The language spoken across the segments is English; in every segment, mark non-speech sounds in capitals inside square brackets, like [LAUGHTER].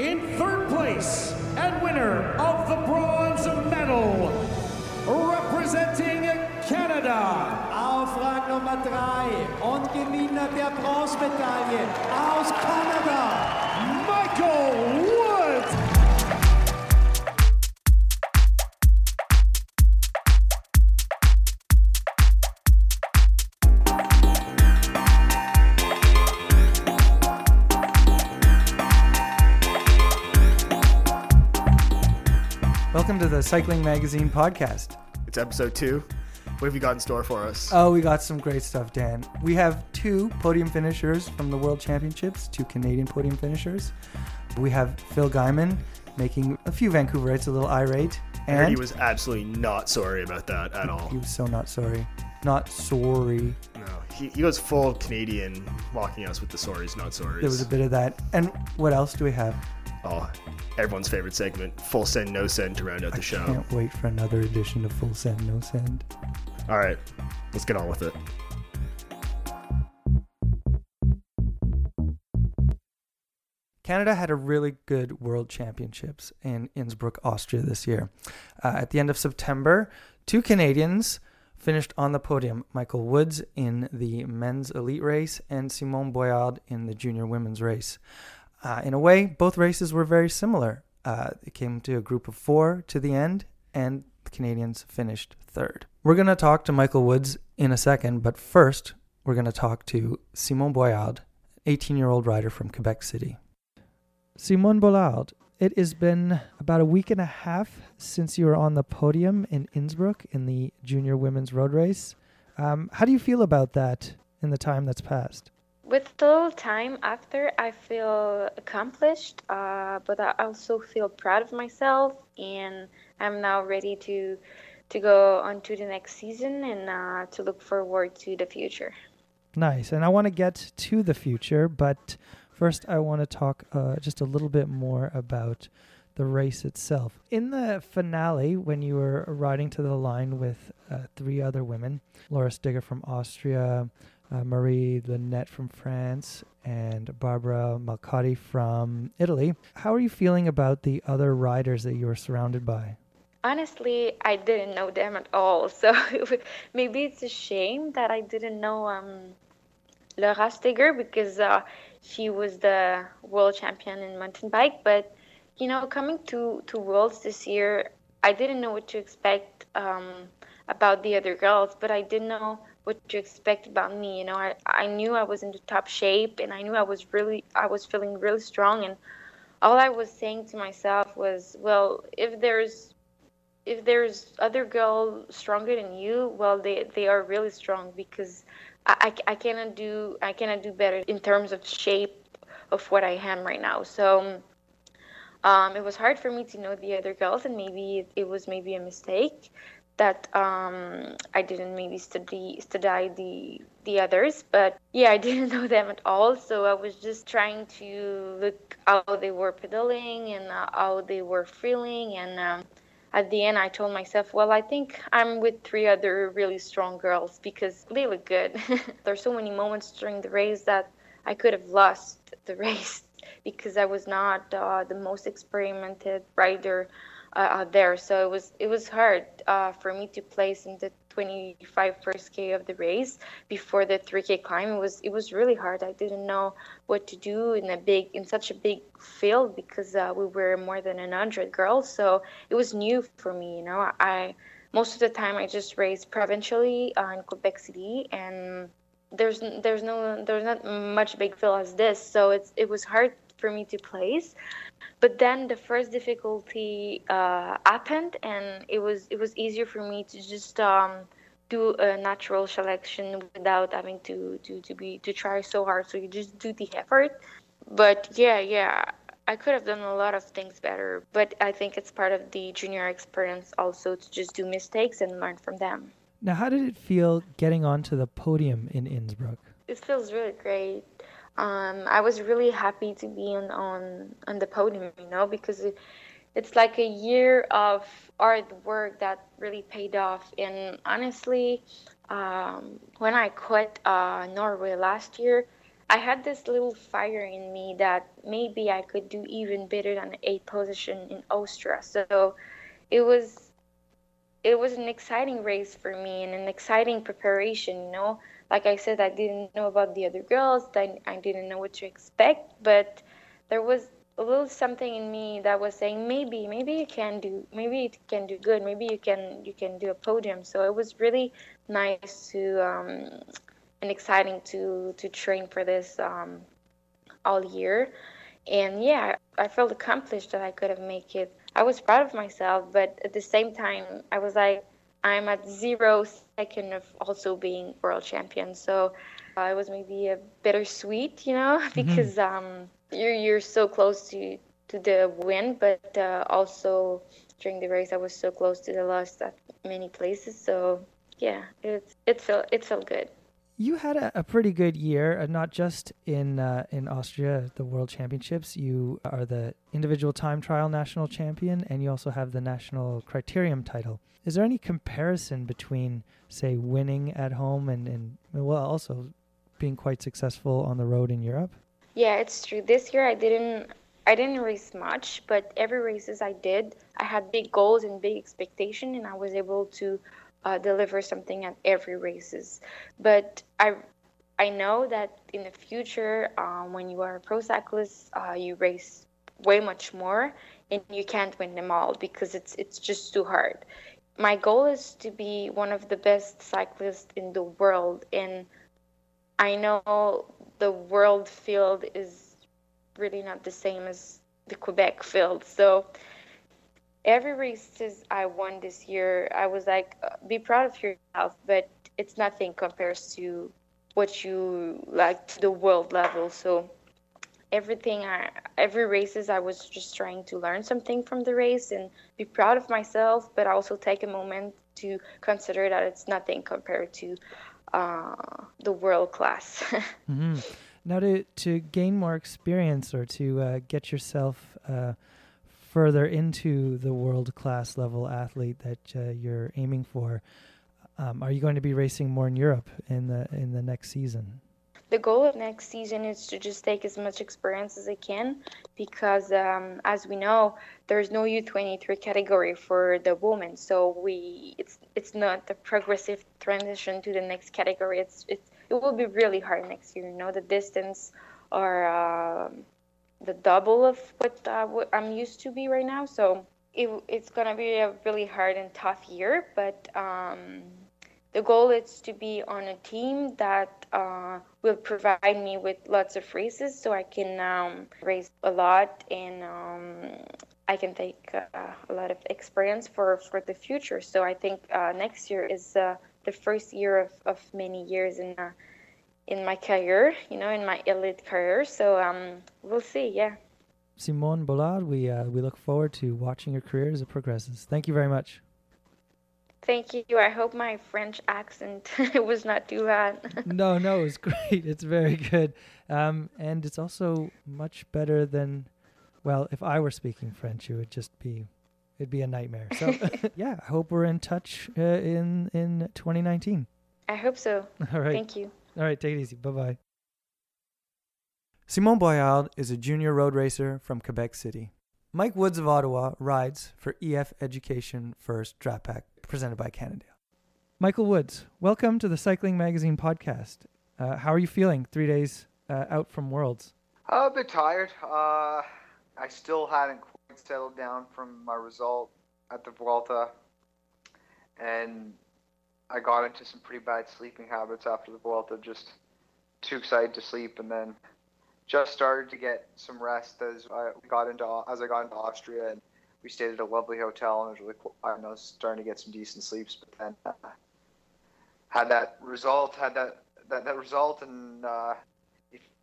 In third place and winner of the bronze medal, representing Canada. Auf Rang Nummer 3 und Gewinner der Bronzemedaille aus Kanada, Michael Welcome to the Cycling Magazine podcast. It's episode two. What have you got in store for us? Oh, we got some great stuff, Dan. We have two podium finishers from the World Championships, two Canadian podium finishers. We have Phil Gaimon making a few Vancouverites a little irate. And he was absolutely not sorry about that at all. he was so not sorry. Not sorry. No, he, he was full Canadian, mocking us with the sorries, not sorries. There was a bit of that. And what else do we have? Oh, everyone's favorite segment, full send, no send to round out the show. Can't wait for another edition of Full Send, No Send. All right, let's get on with it. Canada had a really good World Championships in Innsbruck, Austria this year. Uh, at the end of September, two Canadians finished on the podium Michael Woods in the men's elite race and Simone Boilard in the junior women's race. Uh, in a way, both races were very similar. Uh, it came to a group of four to the end, and the Canadians finished third. We're going to talk to Michael Woods in a second, but first, we're going to talk to Simon Boilard, 18 year old rider from Quebec City. Simon Boilard, it has been about a week and a half since you were on the podium in Innsbruck in the junior women's road race. Um, how do you feel about that in the time that's passed? With little time after, I feel accomplished, uh, but I also feel proud of myself, and I'm now ready to to go on to the next season and uh, to look forward to the future. Nice. And I want to get to the future, but first I want to talk uh, just a little bit more about the race itself. In the finale, when you were riding to the line with uh, three other women, Laura Stigger from Austria, uh, Marie Le Net from France, and Barbara Malcotti from Italy, how are you feeling about the other riders that you were surrounded by? Honestly, I didn't know them at all, [LAUGHS] so maybe it's a shame that I didn't know um, Laura Stigger because uh, she was the world champion in mountain bike. But you know, coming to to Worlds this year, I didn't know what to expect um, about the other girls, but I didn't know what to expect about me. You know, I I knew I was in the top shape, and I knew I was really I was feeling really strong, and all I was saying to myself was, well, if there's if there's other girl stronger than you, well, they they are really strong because I, I, I cannot do I cannot do better in terms of shape of what I am right now. So um, it was hard for me to know the other girls, and maybe it, it was maybe a mistake that um, I didn't maybe study study the the others. But yeah, I [LAUGHS] didn't know them at all, so I was just trying to look how they were pedaling and uh, how they were feeling and. Um, at the end, I told myself, well, I think I'm with three other really strong girls because they look good. [LAUGHS] There's so many moments during the race that I could have lost the [LAUGHS] race because I was not uh, the most experimented rider uh, out there. So it was it was hard uh, for me to place in the 25 first k of the race before the 3k climb. It was it was really hard. I didn't know what to do in a big in such a big field because uh, we were more than hundred girls. So it was new for me. You know, I most of the time I just raced provincially uh, in Quebec City and there's there's no there's not much big field as this so it's it was hard for me to place but then the first difficulty uh, happened and it was it was easier for me to just um, do a natural selection without having to, to, to be to try so hard so you just do the effort but yeah yeah I could have done a lot of things better, but I think it's part of the junior experience also to just do mistakes and learn from them. Now, how did it feel getting onto the podium in Innsbruck? It feels really great. Um, I was really happy to be on, on, on the podium, you know, because it, it's like a year of hard work that really paid off. And honestly, um, when I quit uh, Norway last year, I had this little fire in me that maybe I could do even better than eighth position in Austria. So it was it was an exciting race for me and an exciting preparation, you know. Like I said, I didn't know about the other girls, I, I didn't know what to expect, but there was a little something in me that was saying maybe maybe you can do maybe it can do good maybe you can you can do a podium so it was really nice to um, and exciting to to train for this um, all year. And yeah, I felt accomplished that I could have made it. I was proud of myself, but at the same time, I was like, I'm at zero second of also being world champion. So uh, it was maybe a bittersweet, you know, [LAUGHS] because mm-hmm. um, you're you're so close to to the win, but uh, also during the race, I was so close to the loss at many places. So yeah, it's it felt it felt good you had a, a, pretty good year, uh, not just in uh, in Austria, the World Championships. You are the individual time trial national champion, and you also have the national criterium title. Is there any comparison between, say, winning at home and, and well, also being quite successful on the road in Europe? Yeah, it's true. This year I didn't I didn't race much, but every races I did, I had big goals and big expectation, and I was able to uh, deliver something at every races. But I I know that in the future, um, when you are a pro cyclist, uh, you race way much more, and you can't win them all because it's it's just too hard. My goal is to be one of the best cyclists in the world, and I know the world field is really not the same as the Quebec field. So every races I won this year, I was like, uh, be proud of yourself, but it's nothing compares to what you like to the world level. So everything I every races I was just trying to learn something from the race and be proud of myself, but also take a moment to consider that it's nothing compared to uh, the world class. [LAUGHS] mm-hmm. Now, to to gain more experience or to uh, get yourself uh, further into the world class level athlete that uh, you're aiming for, um, are you going to be racing more in Europe in the in the next season? The goal of next season is to just take as much experience as I can, because um, as we know, there's no U23 category for the women, so we it's it's not a progressive transition to the next category. It's it's it will be really hard next year. You know, the distance or uh, the double of what, uh, I'm used to be right now. So it, it's gonna be a really hard and tough year, but um, the goal is to be on a team that uh, will provide me with lots of races, so I can um, race a lot and um, I can take uh, a lot of experience for for the future. So I think uh, next year is uh, the first year of, of many years and uh, in my career, you know, in my elite career. So um, we'll see. Yeah. Simone Boilard, we uh, we look forward to watching your career as it progresses. Thank you very much. Thank you. I hope my French accent [LAUGHS] was not too bad. [LAUGHS] no, no, it's great. It's very good, um, and it's also much better than. Well, if I were speaking French, it would just be, it'd be a nightmare. So, [LAUGHS] yeah, I hope we're in touch uh, in in 2019. I hope so. All right. Thank you. All right, take it easy. Bye bye. Simon Boilard is a junior road racer from Quebec City. Mike Woods of Ottawa rides for EF Education First Drapac, presented by Cannondale. Michael Woods, welcome to the Cycling Magazine podcast. Uh, how are you feeling three days uh, out from Worlds? Uh, a bit tired. Uh, I still hadn't quite settled down from my result at the Vuelta, and I got into some pretty bad sleeping habits after the Vuelta, just too excited to sleep, and then just started to get some rest as I got into as I got into Austria, and we stayed at a lovely hotel, and it was really cool. I was starting to get some decent sleeps, but then uh, had that result, had that that, that result, and uh,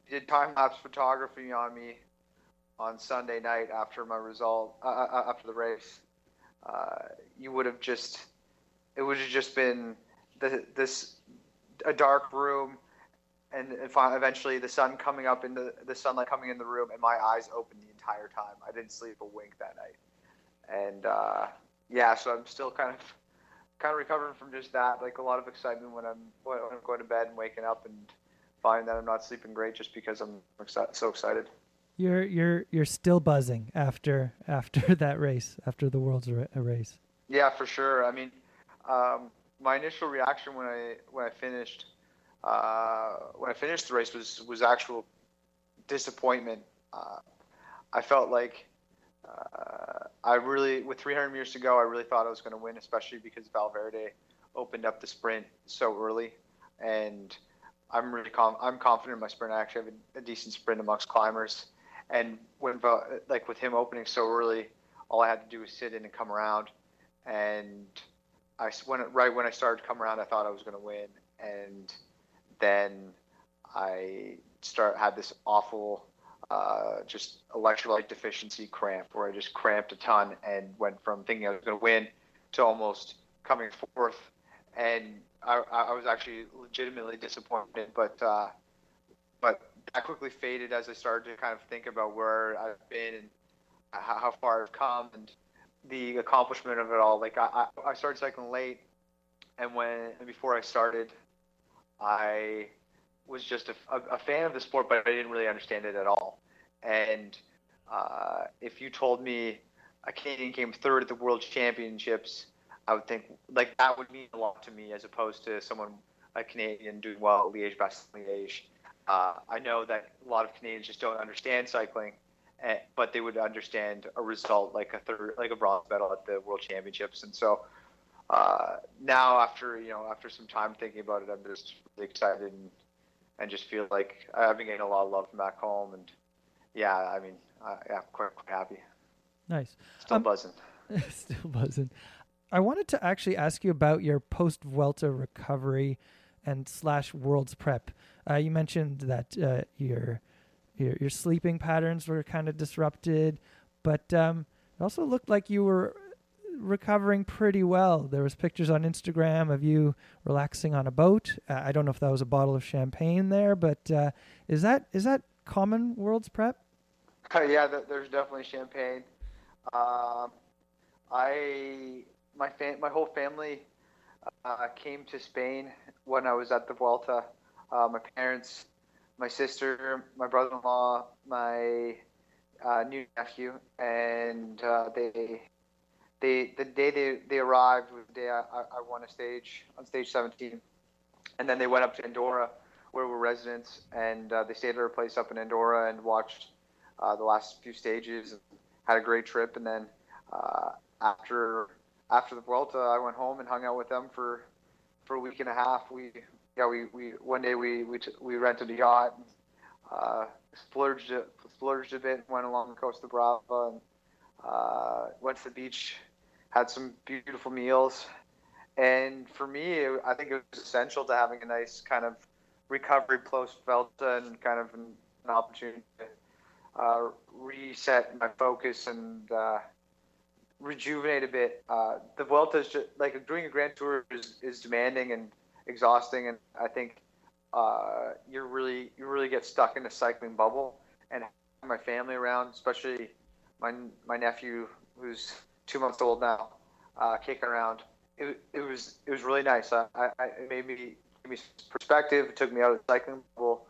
did time lapse photography on me on Sunday night after my result, uh, uh after the race, uh, you would have just it would have just been the, this a dark room and eventually the sun coming up in the, the sunlight coming in the room and my eyes open the entire time i didn't sleep a wink that night and uh, yeah so i'm still kind of kind of recovering from just that like a lot of excitement when i'm when i'm going to bed and waking up and find that I'm not sleeping great just because I'm exci- so excited. You're you're you're still buzzing after after [LAUGHS] that race, after the world's ra- race. Yeah, for sure. I mean, um, my initial reaction when I when I finished uh, when I finished the race was was actual disappointment. Uh, I felt like uh, I really, with 300 meters to go, I really thought I was going to win, especially because Valverde opened up the sprint so early, and I'm really com- I'm confident in my sprint. I actually have a, a decent sprint amongst climbers, and when like with him opening so early, all I had to do was sit in and come around, and I when right when I started to come around, I thought I was going to win, and then I start had this awful uh, just electrolyte deficiency cramp where I just cramped a ton and went from thinking I was going to win to almost coming fourth. And I, I was actually legitimately disappointed, but uh, but that quickly faded as I started to kind of think about where I've been and how, far I've come and the accomplishment of it all. Like I, I started cycling late, and when before I started, I was just a, a, a, fan of the sport, but I didn't really understand it at all. And uh, if you told me a Canadian came third at the World Championships, I would think like that would mean a lot to me as opposed to someone a Canadian doing well at Liège Bastogne Liège. Uh, I know that a lot of Canadians just don't understand cycling, eh, but they would understand a result like a third, like a bronze medal at the World Championships. And so uh, now, after you know, after some time thinking about it, I'm just really excited and and just feel like I've been getting a lot of love from back home, and yeah, I mean, uh, yeah, quite quite happy. Nice. Still um, buzzing. [LAUGHS] still buzzing. I wanted to actually ask you about your post Vuelta recovery and slash Worlds prep. Uh, you mentioned that uh, your, your your sleeping patterns were kind of disrupted, but um, it also looked like you were recovering pretty well. There was pictures on Instagram of you relaxing on a boat. Uh, I don't know if that was a bottle of champagne there, but uh, is that is that common world's prep? [LAUGHS] Yeah, there's definitely champagne. Um, I my fam- my whole family uh, came to Spain when I was at the Vuelta. Uh, my parents, my sister, my brother-in-law, my uh, new nephew, and they they the day they, they arrived was the day I, I won a stage on stage 17 and then they went up to andorra where we're residents and uh, they stayed at our place up in andorra and watched uh, the last few stages and had a great trip and then uh, after after the Vuelta, I went home and hung out with them for for a week and a half. We yeah we, we one day we we, t- we rented a yacht, and, uh, splurged splurged a bit, went along the Costa Brava, and uh, went to the beach had some beautiful meals. And for me, I think it was essential to having a nice kind of recovery post Vuelta and kind of an, an opportunity to uh, reset my focus and uh, rejuvenate a bit. Uh, the Vuelta is just like doing a Grand Tour is, is demanding and exhausting, and I think uh, you really you really get stuck in a cycling bubble. And my family around, especially my my nephew who's two months old now, uh, kicking around. It, it was it was really nice. I, I, it made me give me perspective. It took me out of the cycling bubble.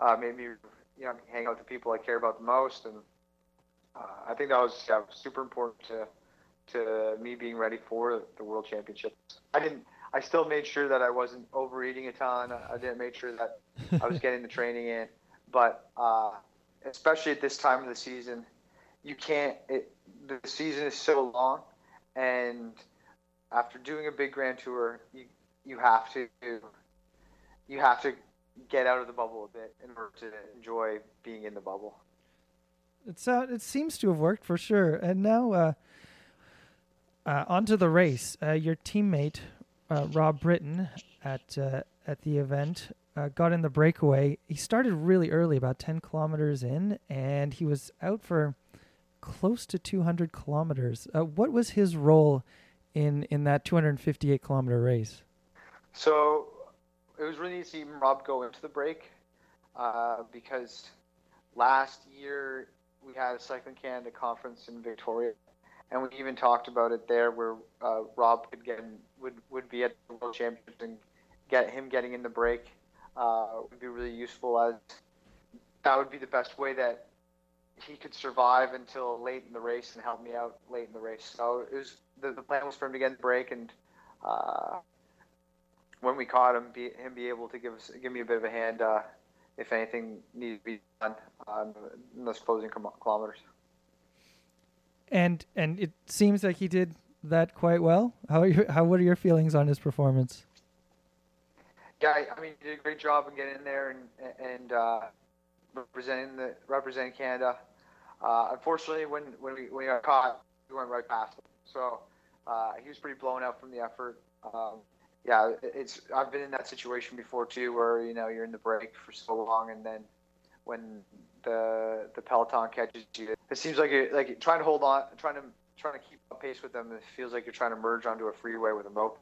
Uh, made me you know hang out with the people I care about the most, and uh, I think that was yeah, super important to to me being ready for the World Championships. I didn't. I still made sure that I wasn't overeating a ton. I didn't make sure that I was getting the [LAUGHS] training in, but uh, especially at this time of the season, you can't. It, the season is so long, and after doing a big grand tour, you you have to you have to get out of the bubble a bit in order to enjoy being in the bubble. It's uh, it seems to have worked for sure. And now uh, uh, onto the race. Uh, your teammate uh, Rob Britton at uh, at the event uh, got in the breakaway. He started really early, about ten kilometers in, and he was out for close to 200 kilometers. Uh, what was his role in in that 258 kilometer race? So it was really easy to see Rob go into the break uh, because last year we had a Cycling Canada conference in Victoria, and we even talked about it there, where uh, Rob could get would would be at the World Championships and get him getting in the break. uh, would be really useful as that would be the best way that he could survive until late in the race and help me out late in the race. So it was the, the plan was for him to get in the break and uh, when we caught him, be, him be able to give us give me a bit of a hand uh, if anything needed to be done in those closing kilometers. And and it seems like he did that quite well. How are you, how what are your feelings on his performance? Yeah, I mean, he did a great job in getting in there and and uh, representing the representing Canada. Uh, unfortunately, when when we, when we got caught, we went right past him. So uh, he was pretty blown out from the effort. Um, yeah, it's I've been in that situation before too, where you know you're in the break for so long, and then when the the peloton catches you, it seems like you're like trying to hold on, trying to trying to keep up pace with them. It feels like you're trying to merge onto a freeway with a moped.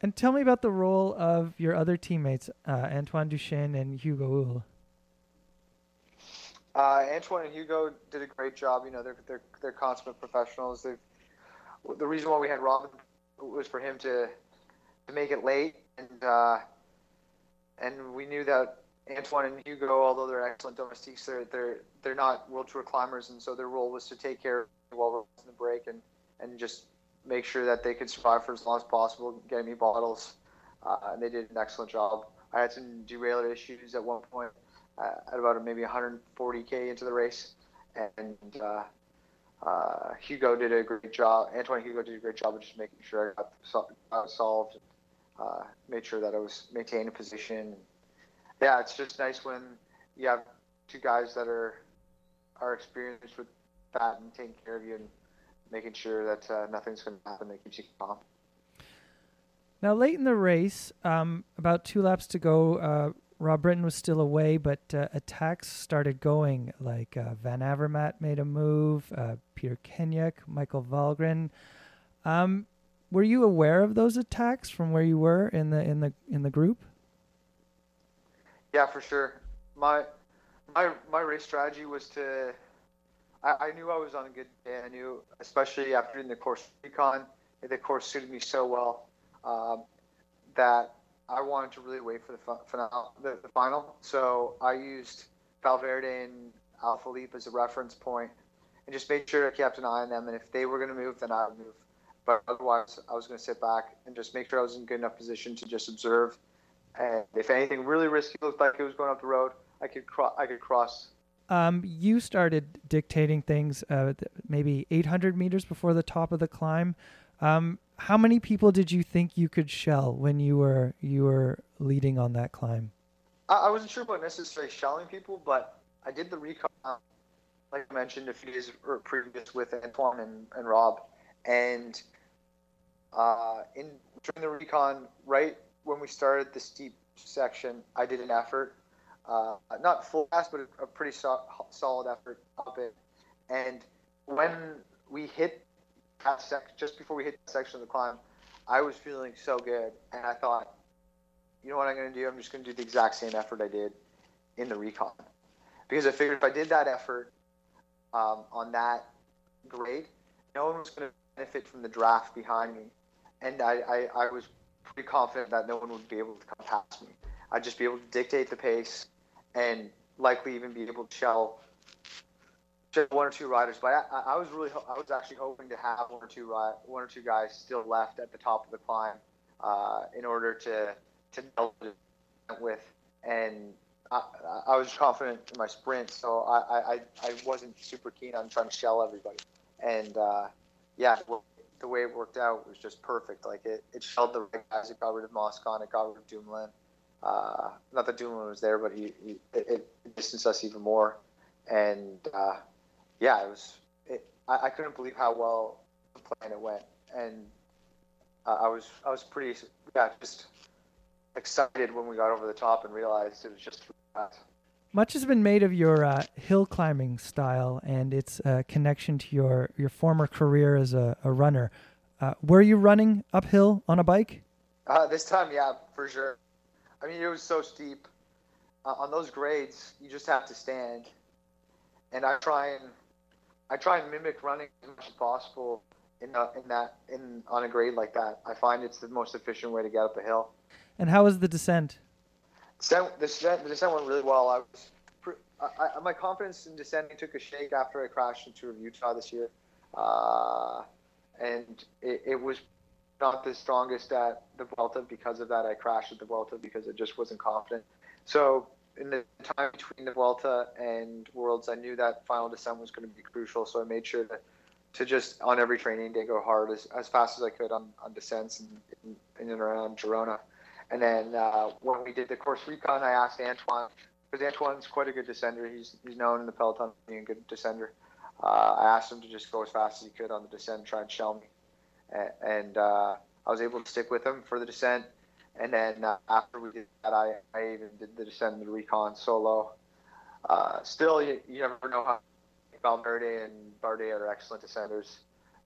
And tell me about the role of your other teammates, uh, Antoine Duchesne and Hugo Houle. Uh, Antoine and Hugo did a great job. You know, they're they're they're consummate professionals. They've the reason why we had Robin was for him to to make it late, and uh, and we knew that Antoine and Hugo, although they're excellent domestiques, they're they're they're not world tour climbers, and so their role was to take care we're in the break and and just make sure that they could survive for as long as possible, getting me bottles, uh, and they did an excellent job. I had some derailleur issues at one point uh, at about maybe 140k into the race, and uh, uh, Hugo did a great job. Antoine Hugo did a great job of just making sure I got, got solved, uh, made sure that I was maintaining position. Yeah, it's just nice when you have two guys that are are experienced with that and taking care of you and making sure that uh, nothing's going to happen that keeps you calm. Now, late in the race, um, about two laps to go, uh, Rob Britton was still away, but uh, attacks started going. Like uh, Van Avermaet made a move, uh, Peter Kenyon, Michael Valgren. Um, were you aware of those attacks from where you were in the in the in the group? Yeah, for sure. My my my race strategy was to. I, I knew I was on a good day. I knew, especially after doing the course recon, the course suited me so well um, that I wanted to really wait for the, final, the, the final. So I used Valverde and Alaphilippe as a reference point and just made sure I kept an eye on them. And if they were going to move, then I would move. But otherwise, I was going to sit back and just make sure I was in a good enough position to just observe. And if anything really risky looked like it was going up the road, I could cro- I could cross. Um, you started dictating things uh, maybe 800 meters before the top of the climb. Um, how many people did you think you could shell when you were you were leading on that climb? I, wasn't sure about necessarily shelling people, but I did the recon, like I mentioned a few days previous with Antoine and, and Rob, and uh, in during the recon, right when we started the steep section, I did an effort, uh, not full fast, but a, pretty so- solid effort up it, and when we hit half sec- just before we hit the section of the climb, I was feeling so good, and I thought, you know what I'm going to do? I'm just going to do the exact same effort I did in the recon, because I figured if I did that effort um, on that grade, no one was going to benefit from the draft behind me, and I, I, I was pretty confident that no one would be able to come past me. I'd just be able to dictate the pace, and likely even be able to shell just one or two riders, but I, I was really I was actually hoping to have one or two one or two guys still left at the top of the climb uh, in order to to deal with, and I, I was confident in my sprint, so I, I, I wasn't super keen on trying to shell everybody, and uh, yeah, the way it worked out was just perfect. Like it, it shelled the right guys. It got rid of Moscon. It got rid of Dumoulin. Uh, not that Dumoulin was there, but he, he it, it distanced us even more, and uh, yeah, it was. It, I, I couldn't believe how well the plan it went, and uh, I was I was pretty yeah just excited when we got over the top and realized it was just that. Much has been made of your uh, hill climbing style and its uh, connection to your, your former career as a, a runner. Uh, were you running uphill on a bike? Uh, this time, yeah, for sure. I mean, it was so steep. Uh, on those grades, you just have to stand. And I try and I try and mimic running as much as possible in, a, in that in on a grade like that. I find it's the most efficient way to get up a hill. And how was the descent? descent, the descent, the descent went really well. I was, I, I, my confidence in descending took a shake after I crashed in Tour of Utah this year, uh, and it, it was not the strongest at the Vuelta because of that. I crashed at the Vuelta because I just wasn't confident. So in the time between the Vuelta and Worlds, I knew that final descent was going to be crucial. So I made sure to, to just on every training day go hard as, as fast as I could on, on descents and in, in and around Girona. And then uh, when we did the course recon, I asked Antoine because Antoine's quite a good descender. He's he's known in the peloton being a good descender. Uh, I asked him to just go as fast as he could on the descent, try and shell me, and, uh, I was able to stick with him for the descent. And then uh, after we did that, I, I even did the descent and the recon solo. Uh, still, you, you never know how Valverde and Bardet are excellent descenders.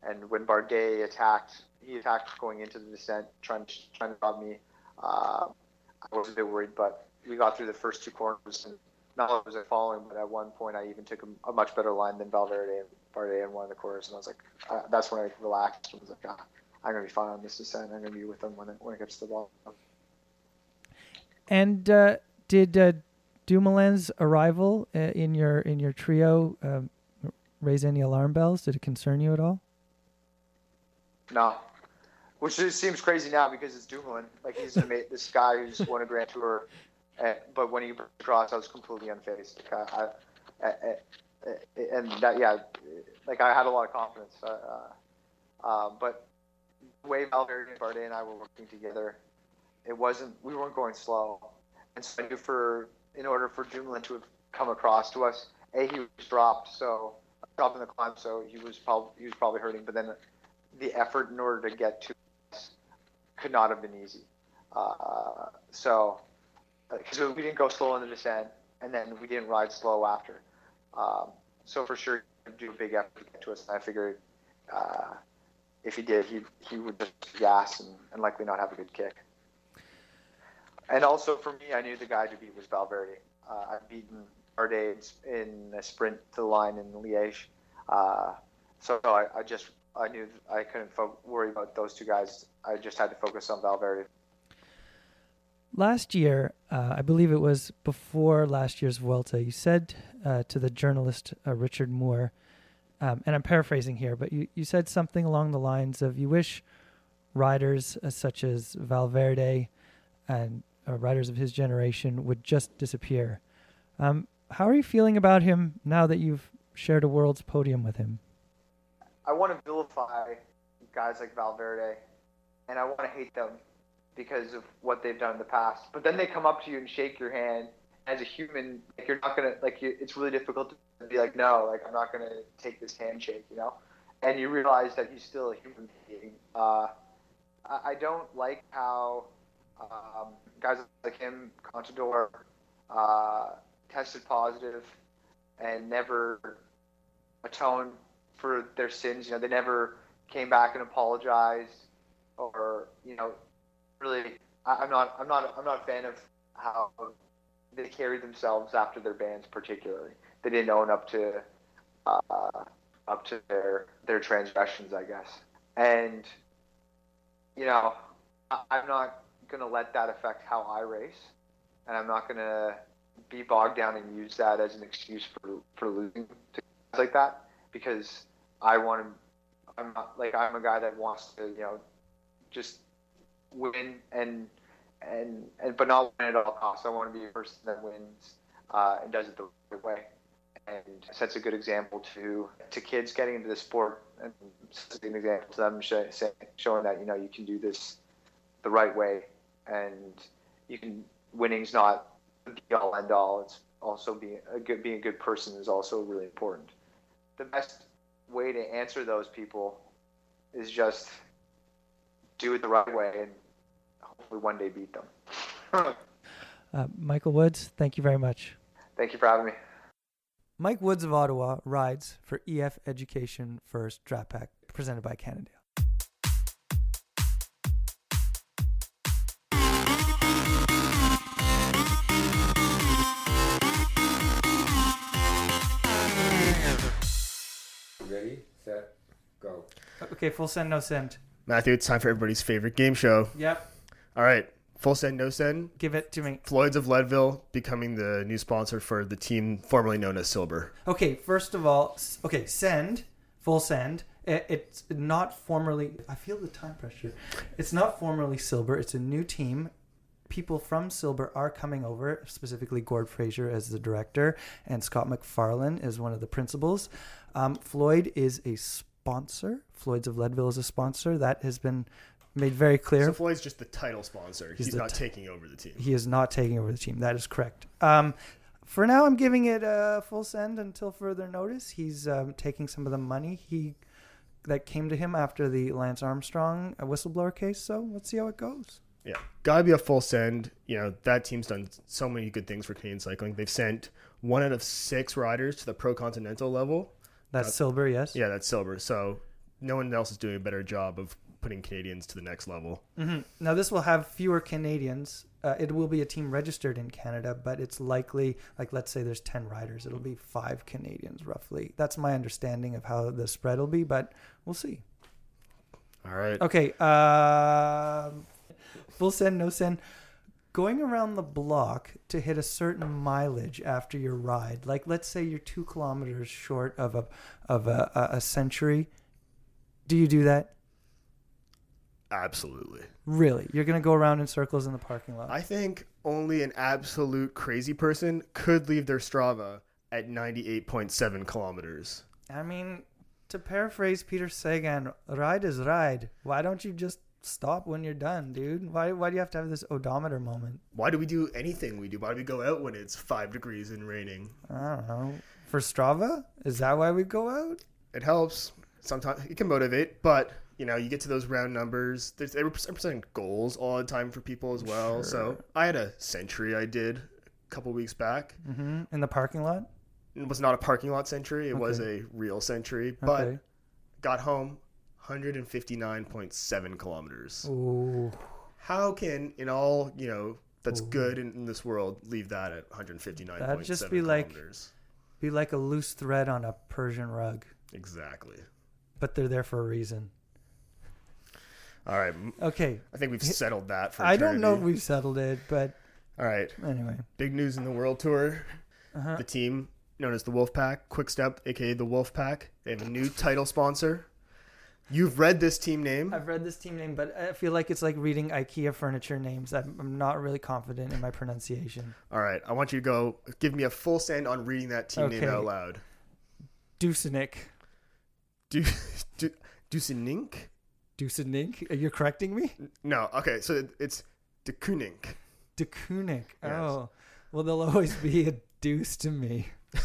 And when Bardet attacked, he attacked going into the descent, trying to trying to drop me. Uh, I was a bit worried, but we got through the first two corners, and not only was I following, but at one point I even took a, a much better line than Valverde and Bardet in one of the corners, and I was like, uh, that's when I relaxed and was like, ah, I'm gonna be fine on this descent. I'm gonna be with them when it when it gets to the ball. And uh, did uh, Dumoulin's arrival uh, in your in your trio um, raise any alarm bells? Did it concern you at all? No, which just seems crazy now because it's Dumoulin. Like he's ama- this guy who's won a Grand Tour, and, but when he crossed, I was completely unfazed. Like, I, I, I, and that, yeah, like I had a lot of confidence. Uh, uh, but the way Valverde and Bardet and I were working together, it wasn't. We weren't going slow, and so I knew for in order for Dumoulin to have come across to us, a he was dropped, so dropped in the climb, so he was probably he was probably hurting. But then the effort in order to get to us could not have been easy. Uh, so because we didn't go slow in the descent, and then we didn't ride slow after. Um, so for sure, do a big effort to get to us, and I figured. Uh, if he did, he he would just gas and, and likely not have a good kick. And also for me, I knew the guy to beat was Valverde. Uh, I've beaten Bardet in a sprint to the line in Liège, uh, so I, I, just I knew I couldn't fo- worry about those two guys. I just had to focus on Valverde. Last year, uh, I believe it was before last year's Vuelta, you said uh, to the journalist uh, Richard Moore um, and I'm paraphrasing here, but you, you said something along the lines of you wish riders uh, such as Valverde and uh, riders of his generation would just disappear. Um, how are you feeling about him now that you've shared a world's podium with him? I want to vilify guys like Valverde, and I want to hate them because of what they've done in the past. But then they come up to you and shake your hand. As a human, like you're not gonna like. You, it's really difficult to be like, no, like I'm not gonna take this handshake, you know. And you realize that he's still a human being. Uh, I, don't like how um, guys like him, Contador, uh, tested positive and never atoned for their sins. You know, they never came back and apologized, or you know, really, I, I'm not, I'm not, I'm not a fan of how they carry themselves after their bans, particularly they didn't own up to uh, up to their their transgressions, I guess. And you know, I'm not gonna let that affect how I race, and I'm not gonna be bogged down and use that as an excuse for for losing to guys like that because I want to. I'm not like I'm a guy that wants to you know just win and and and but not win at all costs. I want to be a person that wins uh, and does it the right way. And sets a good example to to kids getting into the sport. And sets an example to them showing that you know you can do this the right way. And you can winning's not the all end all it's also being a good being a good person is also really important. The best way to answer those people is just do it the right way and hopefully one day beat them [LAUGHS] uh, michael woods thank you very much thank you for having me Mike Woods of Ottawa rides for EF Education First Drapac, presented by Cannondale. Ready, set, go. Okay, full send, no send. Matthew, it's time for everybody's favorite game show. Yep. All right, Full send, no send. Give it to me. Floyd's of Leadville becoming the new sponsor for the team formerly known as Silber. Okay, first of all, okay, send, full send. It's not formerly. I feel the time pressure. It's not formerly Silber. It's a new team. People from Silber are coming over, specifically Gord Fraser as the director, and Scott McFarlane is one of the principals. Um, Floyd is a sponsor. Floyd's of Leadville is a sponsor. That has been made very clear. So Floyd's just the title sponsor. He's, the not taking over the team. He is not taking over the team. That is correct. Um, for now, I'm giving it a full send until further notice. He's um, taking some of the money he that came to him after the Lance Armstrong uh, whistleblower case. So let's see how it goes. Yeah, gotta be a full send. You know that team's done so many good things for Canadian cycling. They've sent one out of six riders to the pro continental level. That's That's- Silber, yes. Yeah, that's Silber. So no one else is doing a better job of putting Canadians to the next level. hmm Now this will have fewer Canadians. Uh, it will be a team registered in Canada, but it's likely, like let's say there's ten riders, it'll be five Canadians roughly. That's my understanding of how the spread will be, but we'll see. All right. Okay. Um full send, no send. Going around the block to hit a certain mileage after your ride, like let's say you're two kilometers short of a of a, a century. Do you do that? Absolutely. Really? You're gonna go around in circles in the parking lot? I think only an absolute crazy person could leave their Strava at 98.7 kilometers. I mean, to paraphrase Peter Sagan, ride is ride. Why don't you just stop when you're done, dude? Why why do you have to have this odometer moment? Why do we do anything we do? Why do we go out when it's five degrees and raining? I don't know. For Strava? Is that why we go out? It helps. Sometimes it can motivate, but you know, you get to those round numbers. There's, they're representing goals all the time for people as well. So I had a century I did a couple weeks back. hmm In the parking lot? It was not a parking lot century. It was a real century, but Okay. got home 159.7 kilometers. Ooh. How can, in all, you know, that's good in, in this world, leave that at 159.7 That'd just be like- Be like a loose thread on a Persian rug, Exactly. but they're there for a reason. All right. Okay. I think we've settled that for I don't know if we've settled it, but All right. anyway. Big news in the World Tour. Uh-huh. The team known as the Wolf Wolfpack, Quickstep, aka the Wolfpack, they have a new title sponsor. You've read this team name. I've read this team name, but I feel like it's like reading IKEA furniture names. I'm I'm not really confident in my pronunciation. All right. I want you to go give me a full send on reading that team name out loud. Do, do, Dusenink? Dusenink? You're you correcting me? No. Okay. So it's De Koning. De Kooning. Yes. Oh. Well, there'll always be a deuce to me. [LAUGHS]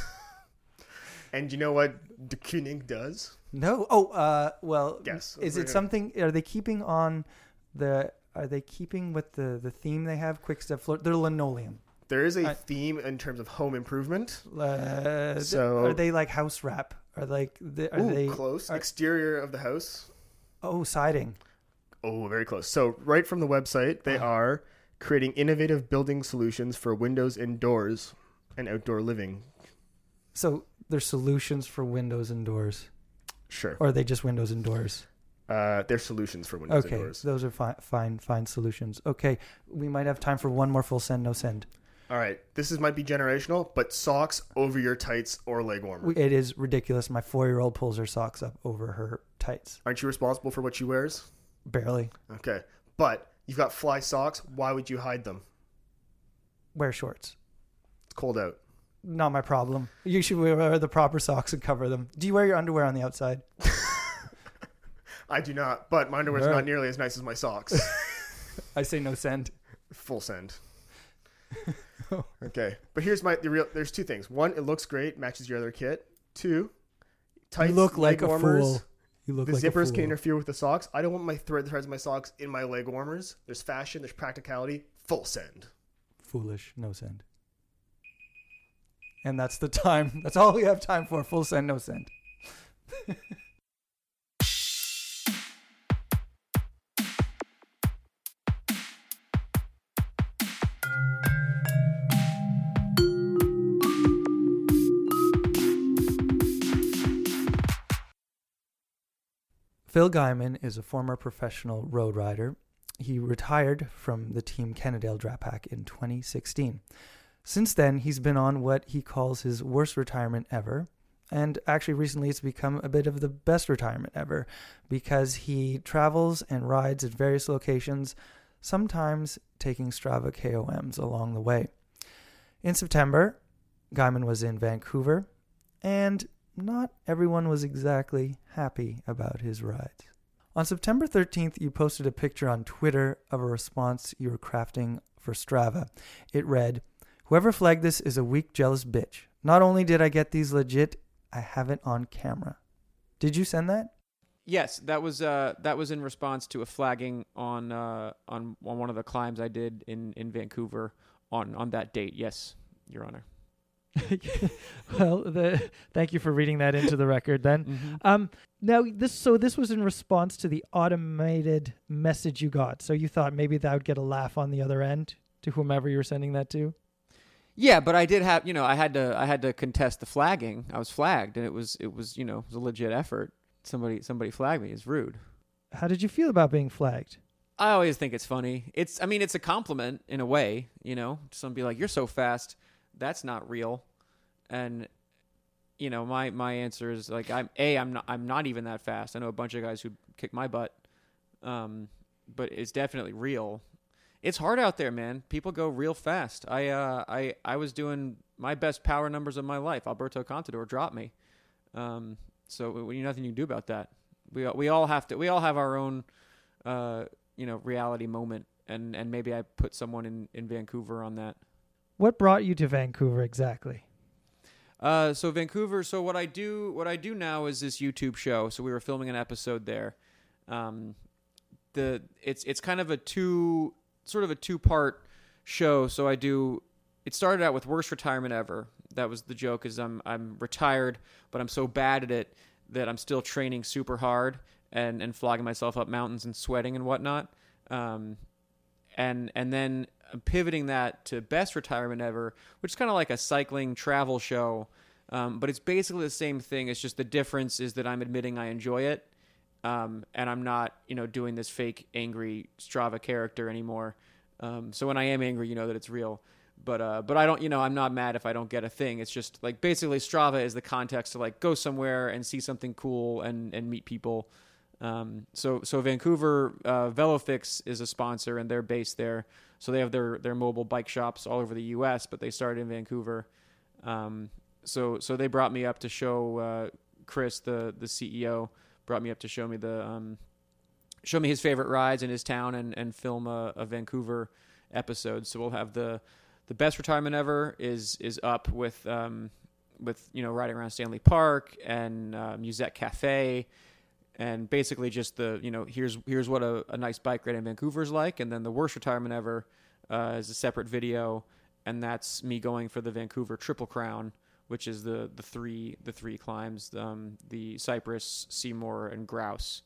And you know what De Koning does? No. Oh, uh, well, Guess. is it something? Are they keeping on the? Are they keeping with the the theme they have? Quick step floor. They're linoleum. There is a theme in terms of home improvement. Uh, So- are they like house wrap? Are like the, are Ooh, they close. are- Exterior of the house. Oh, siding. Oh, very close. So, right from the website, they are creating innovative building solutions for windows indoors and outdoor living. So they're solutions for windows and doors, Sure. or are they just windows and doors? Uh, they're solutions for windows Okay, indoors. those are fine, fine, fine solutions. Okay, we might have time for one more full send, no send. All right. This is might be generational, but socks over your tights or leg warmer. It is ridiculous. My four-year-old pulls her socks up over her tights, Aren't you responsible for what she wears? barely. Okay. But you've got fly socks. Why would you hide them? Wear shorts. It's cold out. Not my problem. You should wear the proper socks and cover them. Do you wear your underwear on the outside? [LAUGHS] I do not, but my underwear's All right. not nearly as nice as my socks. [LAUGHS] I say no send. Full send. [LAUGHS] [LAUGHS] okay, but here's my the real. There's two things. One, it looks great, matches your other kit. Two, tights, you look like leg a warmers. fool. You look The like a zippers can interfere with the socks. I don't want my thread the threads of my socks in my leg warmers. There's fashion. There's practicality. Full send. Foolish, no send. And that's the [LAUGHS] time. That's all we have time for. Full send, no send. [LAUGHS] Phil Gaimon is a former professional road rider. he retired from the Team Cannondale Drapac in 2016. Since then, he's been on what he calls his worst retirement ever. And actually, recently it's become a bit of the best retirement ever because he travels and rides at various locations, sometimes taking Strava KOMs along the way. In September, Gaimon was in Vancouver, and not everyone was exactly happy about his rides. On September 13th, you posted a picture on Twitter of a response you were crafting for Strava. It read, Whoever flagged this is a weak, jealous bitch. Not only did I get these legit, I have it on camera. Did you send that? Yes, that was uh, that was in response to a flagging on uh, on on one of the climbs I did in, in Vancouver on on that date. Yes, Your Honor. [LAUGHS] well, the, thank you for reading that into the record. Then, Mm-hmm. um, now this so this was in response to the automated message you got. So you thought maybe that would get a laugh on the other end to whomever you were sending that to. Yeah, but I did have you know I had to I had to contest the flagging. I was flagged, and it was it was you know it was a legit effort. Somebody somebody flagged me. It's rude. How did you feel about being flagged? I always think it's funny. It's I mean it's a compliment in a way. You know, some be like you're so fast. That's not real, and you know my my answer is like I'm a I'm not I'm not even that fast. I know a bunch of guys who kick my butt, um, but it's definitely real. It's hard out there, man. People go real fast. I uh I I was doing my best power numbers of my life. Alberto Contador dropped me, um, so we, nothing you can do about that. We we all have to. We all have our own, uh, you know, reality moment, and and maybe I put someone in in Vancouver on that. What brought you to Vancouver exactly? Uh, so Vancouver. So what I do, what I do now is this YouTube show. So we were filming an episode there. Um, the it's it's kind of a two sort of a two part show. So I do. It started out with worst retirement ever. That was the joke. Is I'm I'm retired, but I'm so bad at it that I'm still training super hard and and flogging myself up mountains and sweating and whatnot. Um, and and then pivoting that to best retirement ever, which is kind of like a cycling travel show. Um, but it's basically the same thing. It's just the difference is that I'm admitting I enjoy it, um, and I'm not, you know, doing this fake angry Strava character anymore. Um, so when I am angry, you know that it's real. But uh, but I don't, you know, I'm not mad if I don't get a thing. It's just like basically Strava is the context to like go somewhere and see something cool and and meet people. Um, so so Vancouver uh, VeloFix is a sponsor and they're based there. So they have their their mobile bike shops all over the U.S., but they started in Vancouver. Um, so so they brought me up to show uh, Chris, the the CEO, brought me up to show me the um, show me his favorite rides in his town and and film a, a Vancouver episode. So we'll have the the best retirement ever is is up with um, with you know riding around Stanley Park and uh, Musette Cafe and basically just the you know here's here's what a, a nice bike ride in Vancouver is like, and then the worst retirement ever uh, is a separate video, and that's me going for the Vancouver Triple Crown, which is the the three the three climbs, um, the Cypress, Seymour, and Grouse,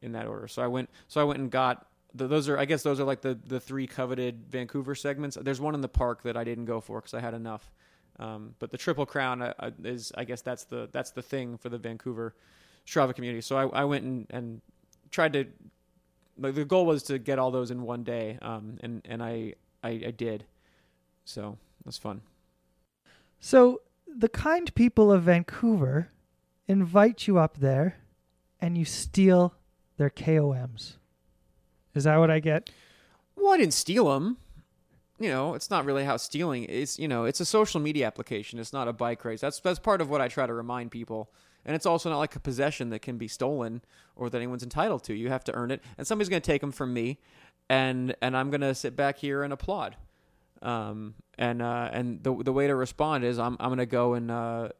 in that order. So I went so I went and got. Those are, I guess, those are like the, the three coveted Vancouver segments. There's one in the park that I didn't go for because I had enough. Um, but the Triple Crown uh, uh, is, I guess, that's the that's the thing for the Vancouver Strava community. So I, I went and, and tried to. Like the goal was to get all those in one day, um, and and I, I I did. So it was fun. So the kind people of Vancouver invite you up there, and you steal their KOMs. Is that what I get? Well, I didn't steal them. You know, it's not really how stealing. It's you know, it's a social media application. It's not a bike race. That's that's part of what I try to remind people. And it's also not like a possession that can be stolen or that anyone's entitled to. You have to earn it, and somebody's going to take them from me, and and I'm going to sit back here and applaud. Um, and uh, and the the way to respond is I'm I'm going to go and uh,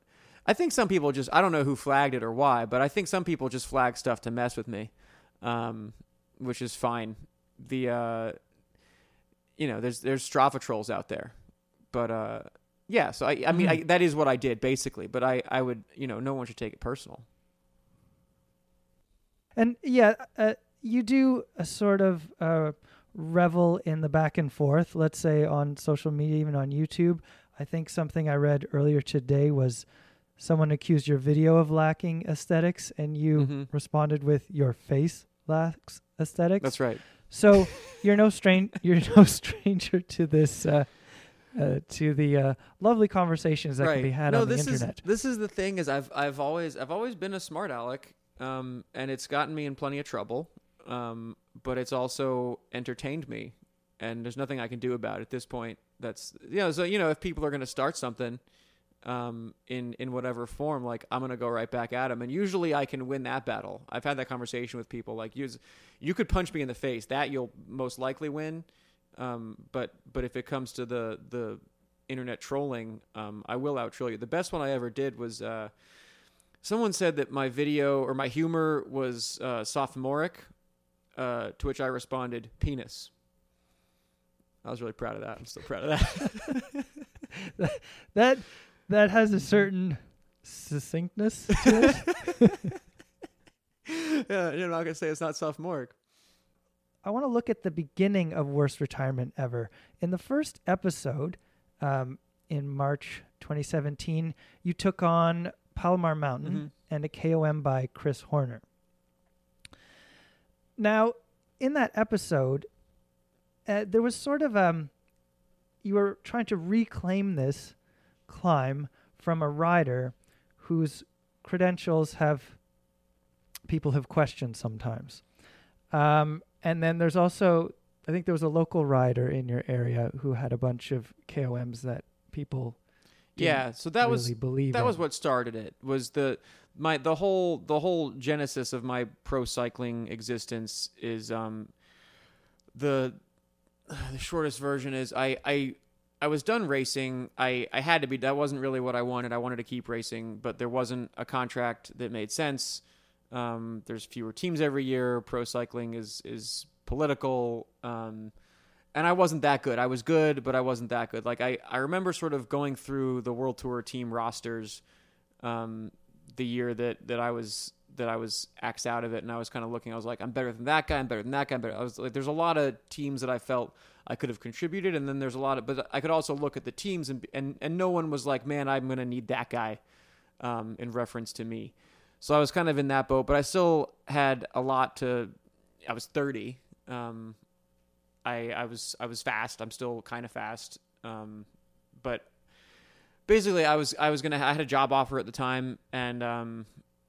I think some people just I don't know who flagged it or why, but I think some people just flag stuff to mess with me, um, which is fine. The uh, you know, there's there's Strava trolls out there, but uh, yeah. So I I mean I, that is what I did basically, but I I would you know no one should take it personal. And yeah, uh, you do a sort of uh, revel in the back and forth, let's say on social media, even on YouTube. I think something I read earlier today was someone accused your video of lacking aesthetics, and you Mhm. responded with your face lacks aesthetics. That's right. So you're no strain [LAUGHS] you're no stranger to this uh, uh, to the uh, lovely conversations that can be had no, on the this internet. is this is the thing is I've I've always I've always been a smart aleck, um, and it's gotten me in plenty of trouble, um, but it's also entertained me, and there's nothing I can do about it at this point. That's you know so you know if people are going to start something, um, in in whatever form, like I'm gonna go right back at them, and usually I can win that battle. I've had that conversation with people like you. You could punch me in the face, that you'll most likely win. Um, but but if it comes to the the internet trolling, um, I will out troll you. The best one I ever did was uh, someone said that my video or my humor was uh, sophomoric, uh, to which I responded, "Penis." I was really proud of that. I'm still proud of that. [LAUGHS] that that has a certain succinctness to it. [LAUGHS] yeah, you're not gonna say it's not sophomoric. I want to look at the beginning of worst retirement ever. In the first episode, um, in March 2017, you took on Palomar Mountain Mhm. and a KOM by Chris Horner. Now, in that episode, uh, there was sort of um, you were trying to reclaim this climb from a rider whose credentials have people have questioned sometimes. Um, and then there's also, I think there was a local rider in your area who had a bunch of KOMs that people. Yeah, so that was really believe that was what started it. Was the my the whole the whole genesis of my pro cycling existence is um the the shortest version is I I I was done racing. I I had to be. That wasn't really what I wanted. I wanted to keep racing, but there wasn't a contract that made sense. Um, there's fewer teams every year. Pro cycling is is political. Um, and I wasn't that good. I was good, but I wasn't that good. Like I, I remember sort of going through the World Tour team rosters, um, the year that, that I was that I was axed out of it, and I was kind of looking. I was like, I'm better than that guy. I'm better than that guy. Better. I was like, there's a lot of teams that I felt I could have contributed, and then there's a lot of, but I could also look at the teams and and and no one was like, man, I'm gonna need that guy, um, in reference to me. So I was kind of in that boat, but I still had a lot to. I was 30. Um, I I was I was fast. I'm still kind of fast. Um, but basically, I was I was gonna I had a job offer at the time, and um,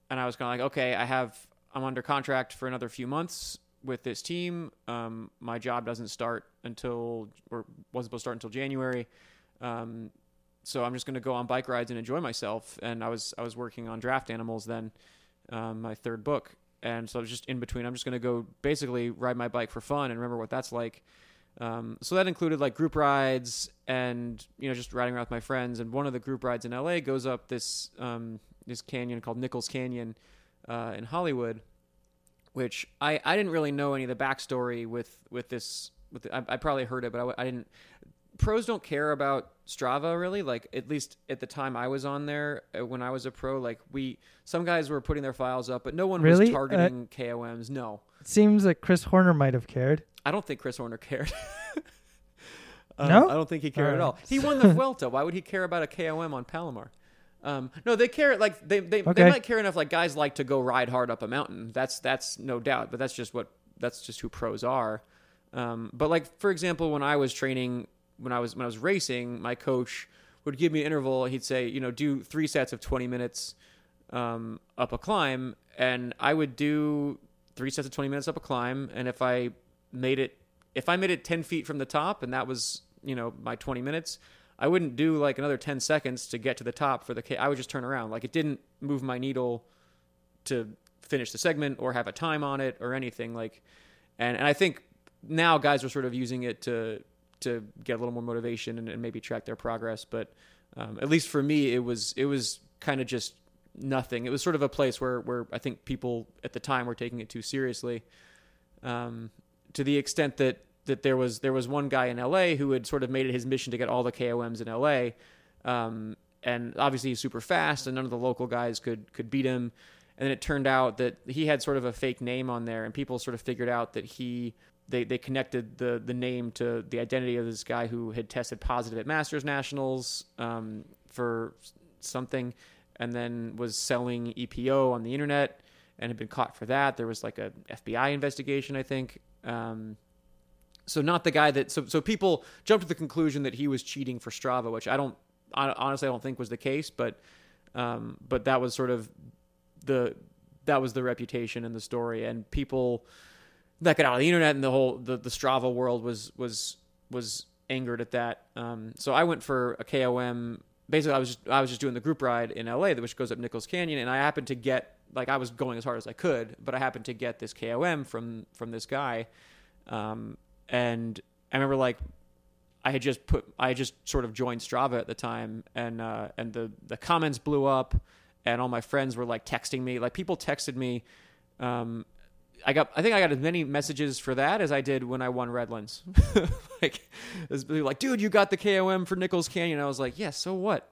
and I was kind of like, okay, I have I'm under contract for another few months with this team. Um, my job doesn't start until or wasn't supposed to start until January. Um, so I'm just gonna go on bike rides and enjoy myself. And I was I was working on Draft Animals then, um, my third book, and so I was just in between. I'm just gonna go basically ride my bike for fun and remember what that's like. Um, so that included like group rides and you know just riding around with my friends. And one of the group rides in LA goes up this um, this canyon called Nichols Canyon uh, in Hollywood, which I, I didn't really know any of the backstory with with this. With the, I, I probably heard it, but I, I didn't. Pros don't care about Strava really. Like at least at the time I was on there uh, when I was a pro, like we some guys were putting their files up, but no one Really? was Uh, targeting KOMs. No, It seems like Chris Horner might have cared. I don't think Chris Horner cared. [LAUGHS] Um, No? I don't think he cared at all. He won the [LAUGHS] Vuelta. Why would he care about a KOM on Palomar? Um, no, they care like they they, Okay. they might care enough. Like guys like to go ride hard up a mountain. That's that's no doubt. But that's just what that's just who pros are. Um, but like for example, when I was training, when I was when I was racing, my coach would give me an interval. He'd say, you know, do three sets of twenty minutes um, up a climb, and I would do three sets of twenty minutes up a climb. And if I made it, if I made it ten feet from the top, and that was you know my twenty minutes, I wouldn't do like another ten seconds to get to the top for the. I would just turn around. Like it didn't move my needle to finish the segment or have a time on it or anything like. And and I think now guys are sort of using it to to get a little more motivation and, and maybe track their progress. But um, at least for me, it was it was kind of just nothing. It was sort of a place where where I think people at the time were taking it too seriously, um, to the extent that that there was there was one guy in LA who had sort of made it his mission to get all the KOMs in LA, um, and obviously he's super fast, and none of the local guys could could beat him. And then it turned out that he had sort of a fake name on there, and people sort of figured out that he they, they connected the the name to the identity of this guy who had tested positive at Masters Nationals um, for something, and then was selling EPO on the internet and had been caught for that. There was like a FBI investigation, I think. Um, so not the guy that so so people jumped to the conclusion that he was cheating for Strava, which I don't I, honestly I don't think was the case, but um, but that was sort of the that was the reputation and the story, and people that got out of the internet and the whole the, the Strava world was was was angered at that. Um, so I went for a KOM. Basically, I was just I was just doing the group ride in LA, which goes up Nichols Canyon, and I happened to get like I was going as hard as I could, but I happened to get this KOM from from this guy, um, and I remember like I had just put I had just sort of joined Strava at the time, and uh, and the the comments blew up, and all my friends were like texting me, like people texted me. Um, I got I think I got as many messages for that as I did when I won Redlands. [LAUGHS] [LAUGHS] like, like, dude, you got the KOM for Nichols Canyon. I was like, yeah, so what?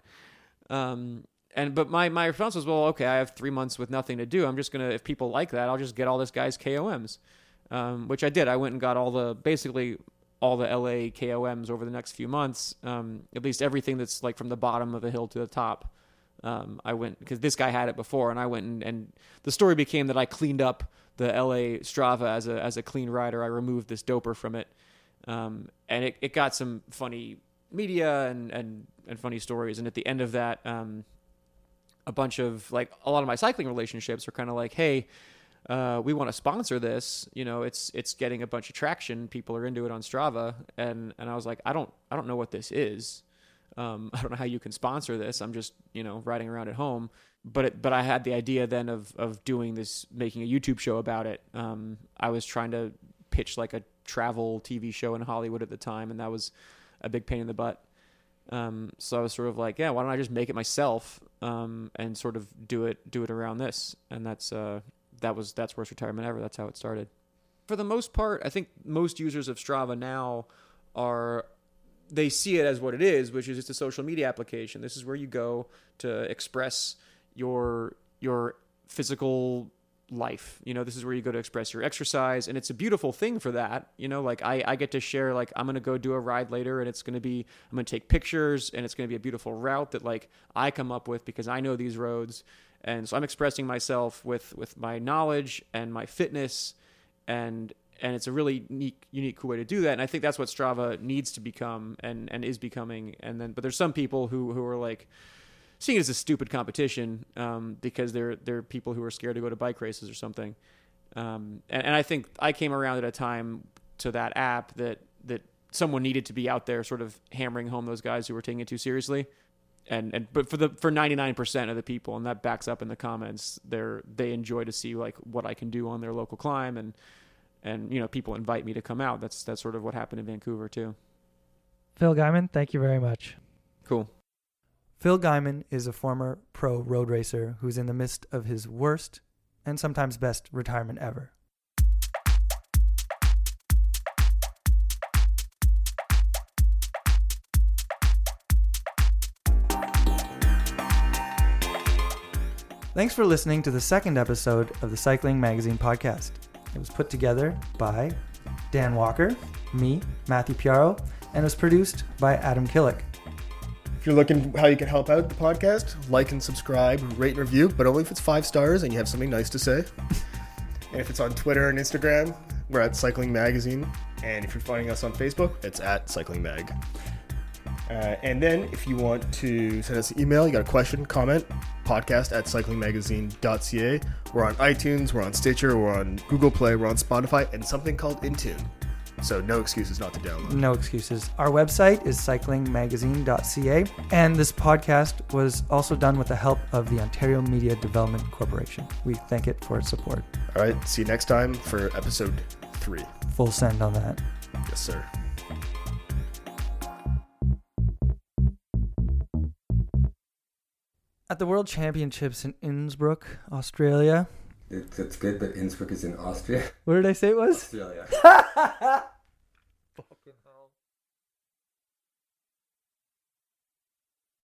Um, and but my my response was, well, okay, I have three months with nothing to do. I'm just gonna if people like that, I'll just get all this guy's KOMs, um, which I did. I went and got all the basically all the LA KOMs over the next few months. Um, at least everything that's like from the bottom of the hill to the top. Um, I went because this guy had it before, and I went and, and the story became that I cleaned up the LA Strava as a as a clean rider. I removed this doper from it, um, and it, it got some funny media and, and and funny stories. And at the end of that, um, a bunch of like a lot of my cycling relationships are kind of like, hey. Uh, we want to sponsor this. You know, it's it's getting a bunch of traction. People are into it on Strava, and and I was like, I don't I don't know what this is. Um, [LAUGHS] I don't know how you can sponsor this. I'm just, you know, riding around at home. But it, but I had the idea then of of doing this, making a YouTube show about it. Um, I was trying to pitch like a travel TV show in Hollywood at the time, and that was a big pain in the butt. Um, so I was sort of like, yeah, why don't I just make it myself um, and sort of do it do it around this? And that's uh, that was that's worst retirement ever. That's how it started. For the most part, I think most users of Strava now are they see it as what it is, which is it's a social media application. This is where you go to express your your physical life. You know, this is where you go to express your exercise, and it's a beautiful thing for that. You know, like I, I get to share like I'm gonna go do a ride later, and it's gonna be I'm gonna take pictures, and it's gonna be a beautiful route that like I come up with because I know these roads, and so I'm expressing myself with with my knowledge and my fitness, and and it's a really unique, unique, cool way to do that. And I think that's what Strava needs to become and and is becoming. And then, but there's some people who who are like seeing it as a stupid competition um, because they're they're people who are scared to go to bike races or something. Um, and, and I think I came around at a time to that app that that someone needed to be out there, sort of hammering home those guys who were taking it too seriously. And and but for the for 99% of the people, and that backs up in the comments, they're they enjoy to see like what I can do on their local climb and and you know people invite me to come out. That's that's sort of what happened in Vancouver too. Phil Gaimon, thank you very much. Cool. Phil Gaimon is a former pro road racer who's in the midst of his worst and sometimes best retirement ever. Thanks for listening to the second episode of the Cycling Magazine podcast. It was put together by Dan Walker, me, Matthew Pioro, and was produced by Adam Killick. You're looking how you can help out the podcast, like and subscribe, rate and review, but only if it's five stars and you have something nice to say. and if it's on Twitter and Instagram, we're at Cycling Magazine. And if you're finding us on Facebook, it's at Cycling Mag. Uh, and then if you want to send us an email, you got a question, comment, podcast at cyclingmagazine.ca. We're on iTunes, we're on Stitcher, we're on Google Play, we're on Spotify, and something called Intune. So no excuses not to download. No excuses. Our website is cyclingmagazine.ca, and this podcast was also done with the help of the Ontario Media Development Corporation. We thank it for its support. All right, see you next time for episode three. Full send on that. Yes, sir. At the World Championships in Innsbruck, Australia. It, that's good, but Innsbruck is in Austria. What did I say it was? Australia. [LAUGHS]